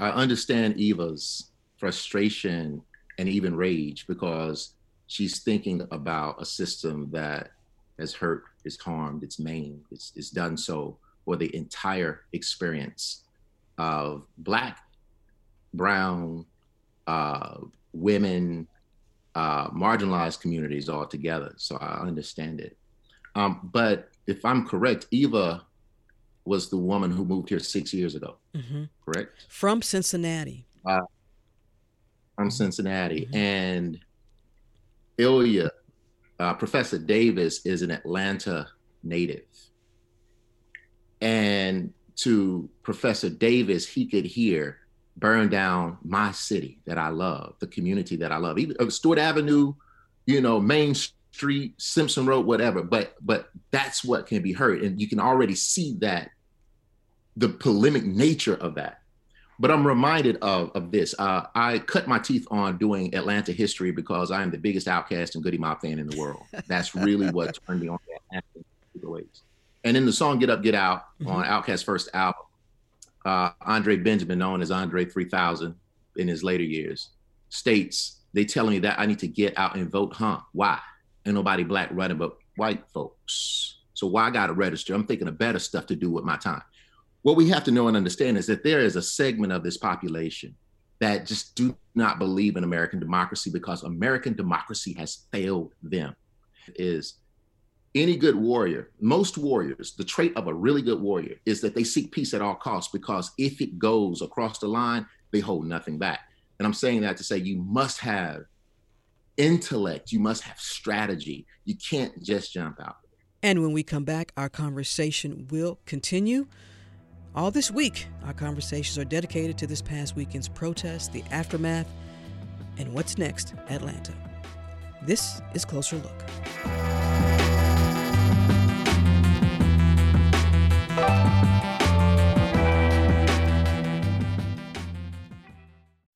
I understand Eva's frustration and even rage because she's thinking about a system that has hurt, it's harmed, it's maimed, it's, it's done so for the entire experience of Black, Brown, uh, women, uh, marginalized communities all together. So I understand it. Um, but if I'm correct, Eva was the woman who moved here six years ago, Mm-hmm. correct? From Cincinnati. Uh, from Cincinnati. And Ilya, uh, Professor Davis is an Atlanta native. And to Professor Davis, he could hear burn down my city that I love, the community that I love, even uh, Stewart Avenue, you know, Main Street, Simpson Road, whatever. But but that's what can be heard, and you can already see that the polemic nature of that. But I'm reminded of, of this. Uh, I cut my teeth on doing Atlanta history because I am the biggest OutKast and Goodie Mob fan in the world. That's really what turned me on to Atlanta. And in the song "Get Up, Get Out" mm-hmm. on OutKast's first album, uh, Andre Benjamin, known as Andre 3000 in his later years, states, they telling me that I need to get out and vote, huh? Why? Ain't nobody black running but white folks. So why I gotta register? I'm thinking of better stuff to do with my time. What we have to know and understand is that there is a segment of this population that just do not believe in American democracy because American democracy has failed them. Is any good warrior, most warriors, the trait of a really good warrior is that they seek peace at all costs because if it goes across the line, they hold nothing back. And I'm saying that to say you must have intellect, you must have strategy. You can't just jump out. And when we come back, our conversation will continue. All this week, our conversations are dedicated to this past weekend's protest, the aftermath, and what's next, Atlanta. This is Closer Look.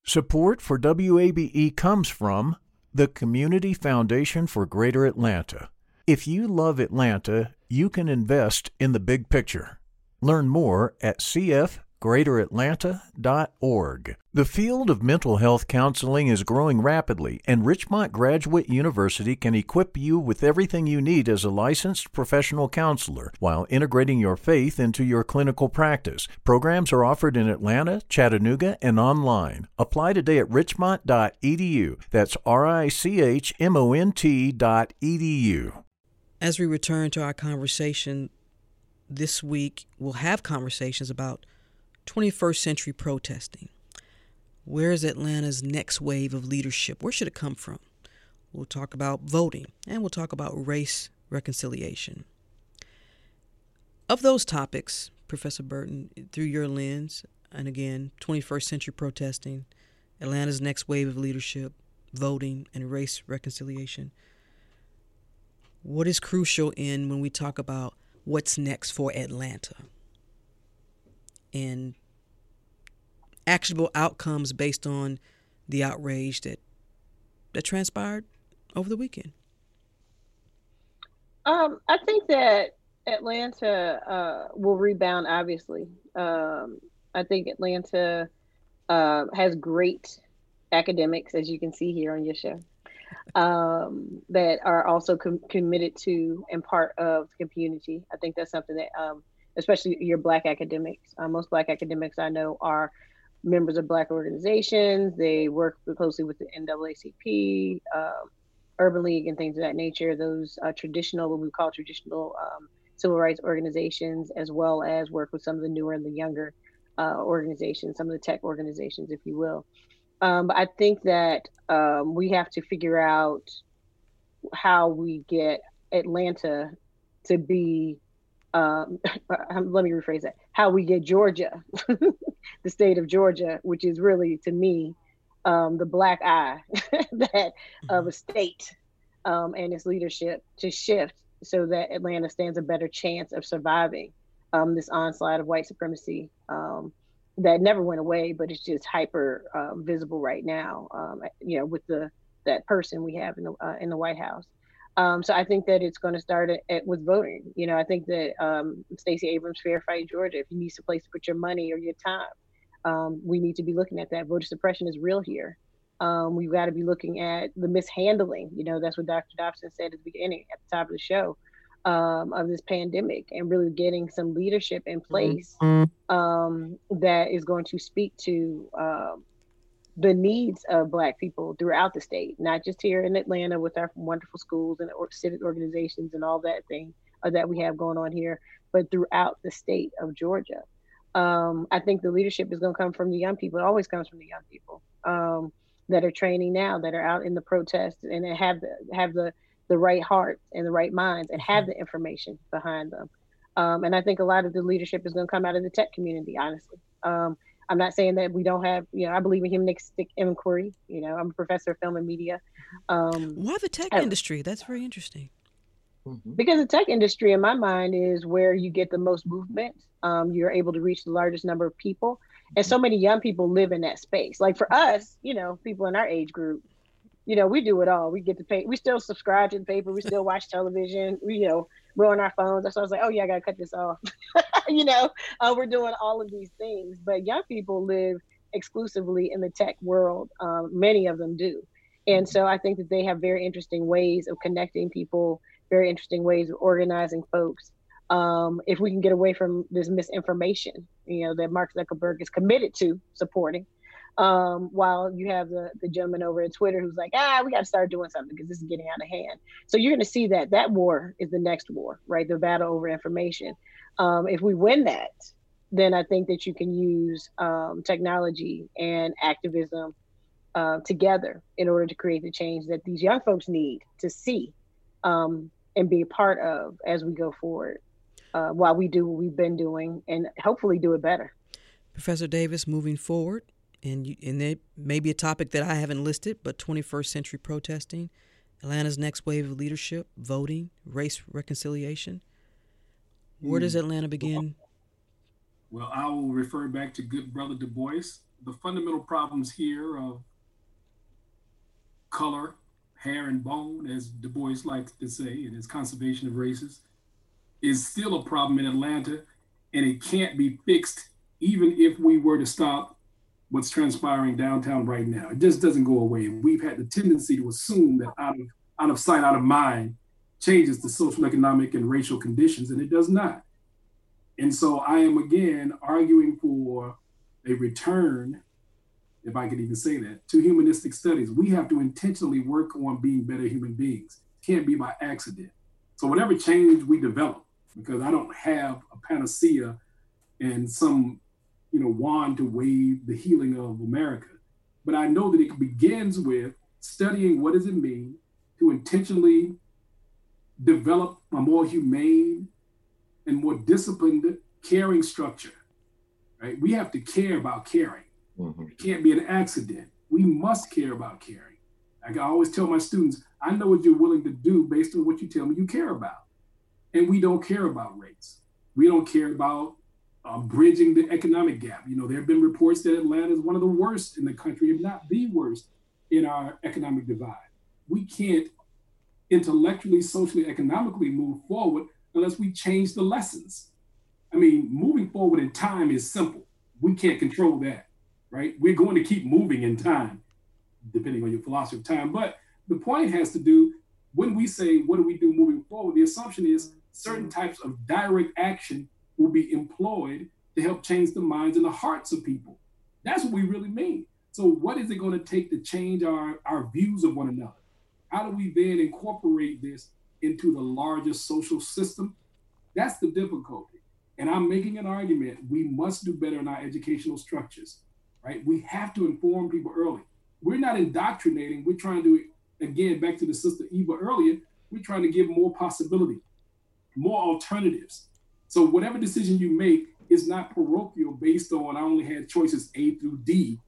Support for WABE comes from the Community Foundation for Greater Atlanta. If you love Atlanta, you can invest in the big picture. Learn more at CF greateratlanta.org. The field of mental health counseling is growing rapidly, and Richmont Graduate University can equip you with everything you need as a licensed professional counselor while integrating your faith into your clinical practice. Programs are offered in Atlanta, Chattanooga, and online. Apply today at richmont.edu. That's R I C H M O N T.edu. As we return to our conversation this week, we'll have conversations about 21st century protesting. Where is Atlanta's next wave of leadership? Where should it come from? We'll talk about voting and we'll talk about race reconciliation. Of those topics, Professor Burton, through your lens, and again, 21st century protesting, Atlanta's next wave of leadership, voting, and race reconciliation, what is crucial in when we talk about what's next for Atlanta? and actionable outcomes based on the outrage that that transpired over the weekend? Um, I think that Atlanta uh, will rebound. Obviously, um, I think Atlanta uh, has great academics, as you can see here on your show, um, that are also com- committed to and part of the community. I think that's something that um, especially your black academics. Uh, most black academics I know are members of black organizations. They work closely with the NAACP, um, Urban League, and things of that nature. Those uh, traditional, what we call traditional um, civil rights organizations, as well as work with some of the newer and the younger uh, organizations, some of the tech organizations, if you will. Um, but I think that um, we have to figure out how we get Atlanta to be um, let me rephrase that, how we get Georgia, the state of Georgia, which is really to me um, the black eye that of a state um, and its leadership to shift so that Atlanta stands a better chance of surviving um, this onslaught of white supremacy um, that never went away, but it's just hyper uh, visible right now. Um, you know, with the that person we have in the uh, in the White House. Um, so I think that it's going to start at, at, with voting. You know, I think that um, Stacey Abrams, Fair Fight Georgia, if you need a place to put your money or your time, um, we need to be looking at that. Voter suppression is real here. Um, we've got to be looking at the mishandling. You know, that's what Dr. Dobson said at the beginning, at the top of the show, um, of this pandemic, and really getting some leadership in mm-hmm. place um, that is going to speak to the needs of Black people throughout the state, not just here in Atlanta with our wonderful schools and civic organizations and all that thing uh, that we have going on here, but throughout the state of Georgia. Um, I think the leadership is going to come from the young people. It always comes from the young people um, that are training now, that are out in the protests and have the have the the right hearts and the right minds and have mm-hmm. the information behind them. Um, and I think a lot of the leadership is going to come out of the tech community, honestly. Um, I'm not saying that we don't have, you know, I believe in humanistic inquiry. You know, I'm a professor of film and media. Um, Why the tech industry? That's very interesting. Mm-hmm. Because the tech industry, in my mind, is where you get the most movement. Um, you're able to reach the largest number of people. And so many young people live in that space. Like for us, you know, people in our age group, you know, we do it all. We get to pay. We still subscribe to the paper. We still watch television. We, you know, we're on our phones. Why I was like, oh yeah, I gotta cut this off. you know, uh, we're doing all of these things. But young people live exclusively in the tech world. Um, many of them do, and so I think that they have very interesting ways of connecting people, very interesting ways of organizing folks. Um, if we can get away from this misinformation, you know, that Mark Zuckerberg is committed to supporting, um, while you have the, the gentleman over at Twitter who's like, ah, we got to start doing something because this is getting out of hand. So you're going to see that that war is the next war, right? The battle over information. Um, if we win that, then I think that you can use um, technology and activism uh, together in order to create the change that these young folks need to see um, and be a part of as we go forward uh, while we do what we've been doing and hopefully do it better. Professor Davis, moving forward, and you, and it may be a topic that I haven't listed, but 21st century protesting, Atlanta's next wave of leadership, voting, race reconciliation. Where does hmm. Atlanta begin? Well, I will refer back to good brother Du Bois. The fundamental problems here of color, hair, and bone, as Du Bois likes to say in his conservation of races, is still a problem in Atlanta, and it can't be fixed even if we were to stop what's transpiring downtown right now. It just doesn't go away. And we've had the tendency to assume that out of out of sight, out of mind changes the social, economic, and racial conditions, and it does not. And so I am again arguing for a return, if I could even say that, to humanistic studies. We have to intentionally work on being better human beings. It can't be by accident. So whatever change we develop, because I don't have a panacea and some you know, wand to wave the healing of America. But I know that it begins with studying what does it mean to intentionally develop a more humane and more disciplined caring structure. Right? We have to care about caring. Mm-hmm. It can't be an accident. We must care about caring. Like I always tell my students, I know what you're willing to do based on what you tell me you care about. And we don't care about race. We don't care about um, bridging the economic gap. You know, there have been reports that Atlanta is one of the worst in the country, if not the worst, in our economic divide. We can't intellectually, socially, economically move forward unless we change the lessons. I mean, moving forward in time is simple. We can't control that, right? We're going to keep moving in time, depending on your philosophy of time. But the point has to do when we say, what do we do moving forward? The assumption is certain types of direct action will be employed to help change the minds and the hearts of people. That's what we really mean. So, what is it going to take to change our, our views of one another? How do we then incorporate this into the larger social system? That's the difficulty. And I'm making an argument we must do better in our educational structures, right? We have to inform people early. We're not indoctrinating, we're trying to, again, back to the sister Eva earlier, we're trying to give more possibility, more alternatives. So whatever decision you make is not parochial based on I only had choices A through D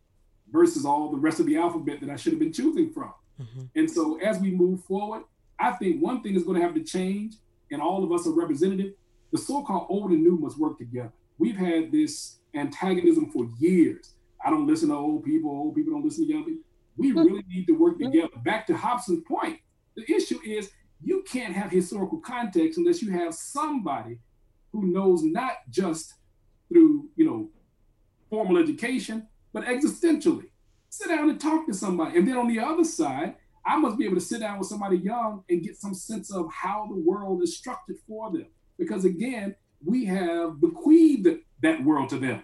versus all the rest of the alphabet that I should have been choosing from. Mm-hmm. And so as we move forward, I think one thing is going to have to change, and all of us are representative. The so-called old and new must work together. We've had this antagonism for years. I don't listen to old people. Old people don't listen to young people. We mm-hmm. really need to work mm-hmm. together. Back to Hobson's point, the issue is you can't have historical context unless you have somebody who knows not just through, you know, formal education, but existentially. Sit down and talk to somebody. And then on the other side, I must be able to sit down with somebody young and get some sense of how the world is structured for them. Because again, we have bequeathed that world to them.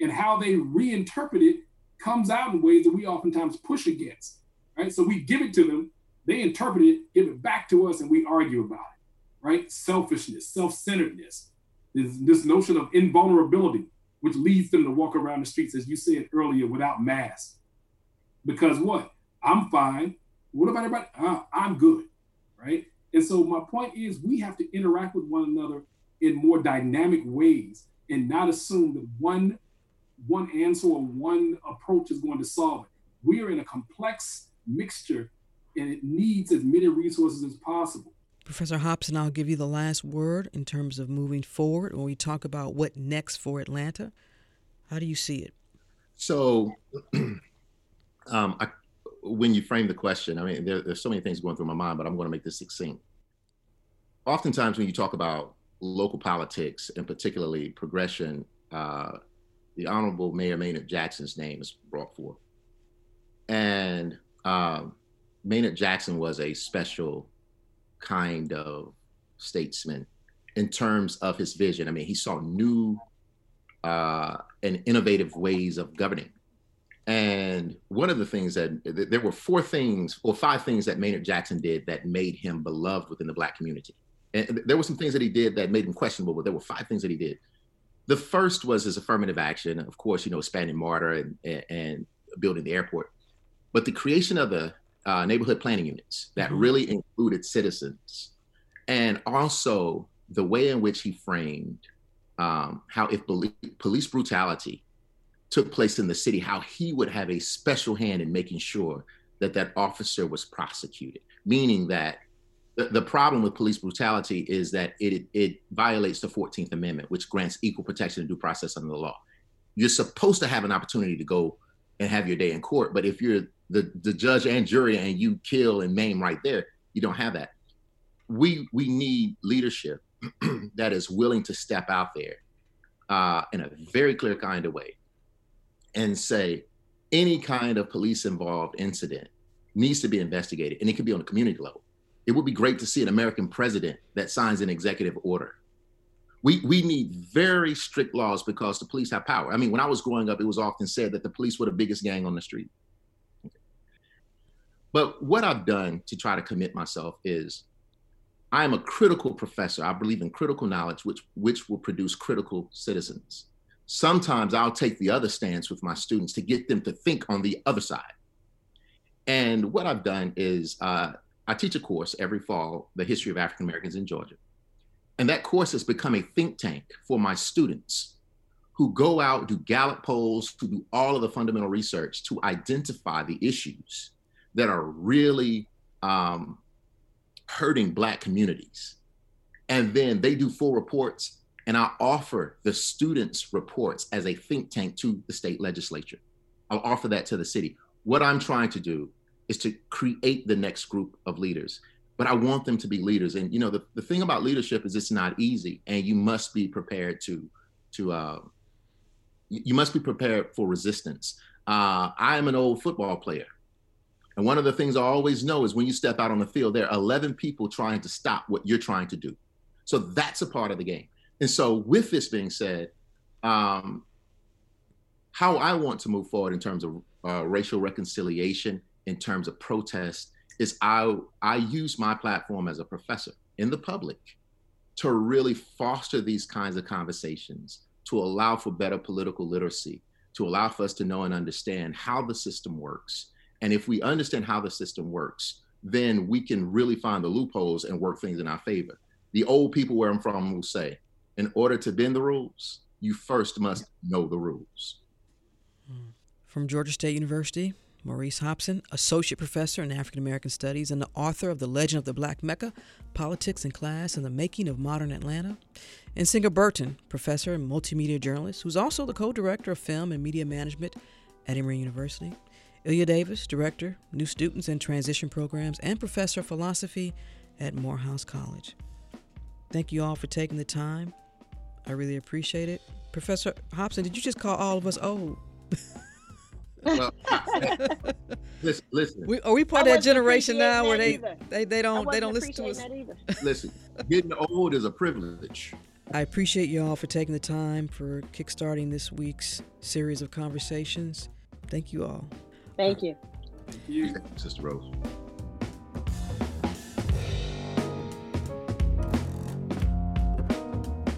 And how they reinterpret it comes out in ways that we oftentimes push against. Right. So we give it to them, they interpret it, give it back to us, and we argue about it. Right. Selfishness, self this, this notion of invulnerability, which leads them to walk around the streets, as you said earlier, without masks. Because what? I'm fine. What about everybody? Uh, I'm good, right? And so my point is, we have to interact with one another in more dynamic ways and not assume that one one answer or one approach is going to solve it. We are in a complex mixture and it needs as many resources as possible. Professor Hobson, I'll give you the last word in terms of moving forward when we talk about what next for Atlanta. How do you see it? So, um, I, when you frame the question, I mean, there, there's so many things going through my mind, but I'm going to make this succinct. Oftentimes, when you talk about local politics and particularly progression, uh, the Honorable Mayor Maynard Jackson's name is brought forth. And um, Maynard Jackson was a special kind of statesman in terms of his vision. I mean, he saw new uh, and innovative ways of governing. And one of the things that there were four things or five things that Maynard Jackson did that made him beloved within the Black community. And there were some things that he did that made him questionable, but there were five things that he did. The first was his affirmative action, of course, you know, expanding MARTA and, and building the airport. But the creation of the uh, neighborhood planning units that mm-hmm. really included citizens, and also the way in which he framed um, how if police brutality took place in the city, how he would have a special hand in making sure that that officer was prosecuted, meaning that the, the problem with police brutality is that it, it violates the 14th Amendment, which grants equal protection and due process under the law. You're supposed to have an opportunity to go and have your day in court, but if you're the, the judge and jury and you kill and maim right there, you don't have that. We we need leadership that is willing to step out there uh, in a very clear kind of way and say any kind of police involved incident needs to be investigated and it could be on a community level. It would be great to see an american president that signs an executive order. We we need very strict laws because the police have power. I mean when i was growing up it was often said that the police were the biggest gang on the street but what i've done to try to commit myself is I am a critical professor. I believe in critical knowledge, which, which will produce critical citizens. Sometimes I'll take the other stance with my students to get them to think on the other side. And what I've done is uh, I teach a course every fall, The History of African Americans in Georgia. And that course has become a think tank for my students who go out, do Gallup polls, who do all of the fundamental research to identify the issues that are really um, hurting Black communities. And then they do full reports, and I offer the students' reports as a think tank to the state legislature. I'll offer that to the city. What I'm trying to do is to create the next group of leaders, but I want them to be leaders. And you know, the, the thing about leadership is it's not easy, and you must be prepared to to uh, you must be prepared for resistance. Uh, I am an old football player. And one of the things I always know is when you step out on the field, there are 11 people trying to stop what you're trying to do. So that's a part of the game. And so, with this being said, um, how I want to move forward in terms of uh, racial reconciliation, in terms of protest, is I I use my platform as a professor in the public to really foster these kinds of conversations, to allow for better political literacy, to allow for us to know and understand how the system works, and if we understand how the system works, then we can really find the loopholes and work things in our favor. The old people where I'm from will say, in order to bend the rules, you first must know the rules. Hmm. From Georgia State University, Maurice Hobson, Associate Professor in African American Studies and the author of The Legend of the Black Mecca Politics and Class and the Making of Modern Atlanta. And Nsenga Burton, Professor and Multimedia Journalist, who's also the co director of Film and Media Management at Emory University. Ilya Davis, Director, New Students and Transition Programs, and Professor of Philosophy at Morehouse College. Thank you all for taking the time. I really appreciate it. Professor Hobson, did you just call all of us old? well, listen, listen. We, are we part of that generation now where they, they they don't they don't listen to us? listen, getting old is a privilege. I appreciate you all for taking the time for kickstarting this week's series of conversations. Thank you all. Thank you. Thank you, Sister Rose.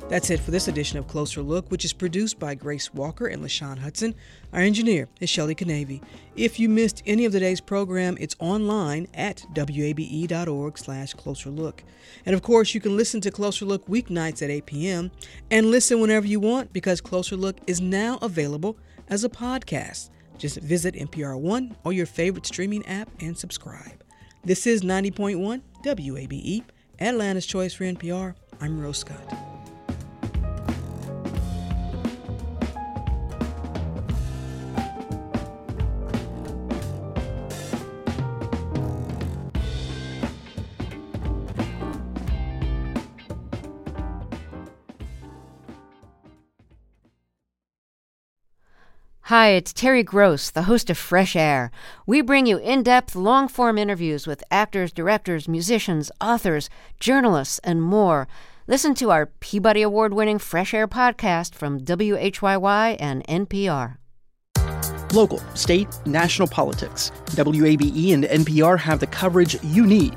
That's it for this edition of Closer Look, which is produced by Grace Walker and LaShawn Hudson. Our engineer is Shelley Canavy. If you missed any of today's program, it's online at wabe.org slash closer look. And of course, you can listen to Closer Look weeknights at 8 p.m. and listen whenever you want because Closer Look is now available as a podcast. Just visit NPR One or your favorite streaming app and subscribe. This is 90.1 WABE, Atlanta's Choice for NPR. I'm Rose Scott. Hi, it's Terry Gross, the host of Fresh Air. We bring you in depth, long form interviews with actors, directors, musicians, authors, journalists, and more. Listen to our Peabody Award winning Fresh Air podcast from WHYY and NPR. Local, state, national politics. WABE and NPR have the coverage you need.